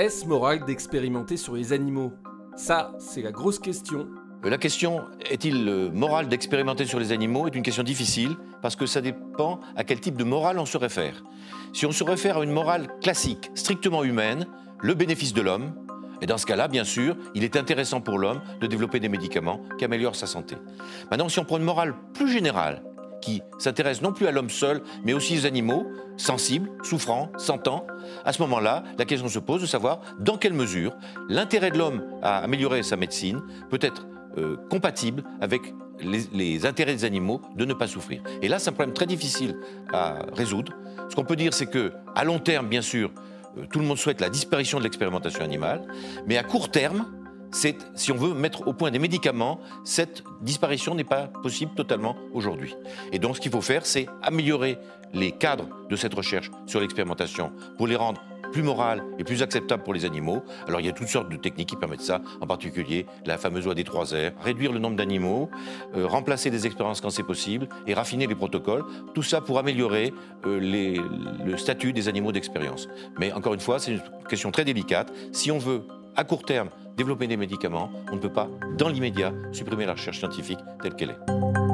Est-ce moral d'expérimenter sur les animaux? Ça, c'est la grosse question. La question est-il euh, moral d'expérimenter sur les animaux est une question difficile parce que ça dépend à quel type de morale on se réfère. Si on se réfère à une morale classique, strictement humaine, le bénéfice de l'homme, et dans ce cas-là, bien sûr, il est intéressant pour l'homme de développer des médicaments qui améliorent sa santé. Maintenant, si on prend une morale plus générale, qui s'intéresse non plus à l'homme seul, mais aussi aux animaux, sensibles, souffrants, sentants, à ce moment-là, la question se pose de savoir dans quelle mesure l'intérêt de l'homme à améliorer sa médecine peut être euh, compatible avec les, intérêts des animaux de ne pas souffrir. Et là, c'est un problème très difficile à résoudre. Ce qu'on peut dire, c'est que, à long terme, bien sûr, euh, tout le monde souhaite la disparition de l'expérimentation animale, mais à court terme, si on veut mettre au point des médicaments, cette disparition n'est pas possible totalement aujourd'hui. Et donc ce qu'il faut faire, c'est améliorer les cadres de cette recherche sur l'expérimentation pour les rendre plus morales et plus acceptables pour les animaux. Alors il y a toutes sortes de techniques qui permettent ça, en particulier la fameuse loi des trois R, réduire le nombre d'animaux, euh, remplacer des expériences quand c'est possible et raffiner les protocoles. Tout ça pour améliorer euh, le statut des animaux d'expérience. Mais encore une fois, c'est une question très délicate. Si on veut à court terme développer des médicaments, on ne peut pas, dans l'immédiat, supprimer la recherche scientifique telle qu'elle est.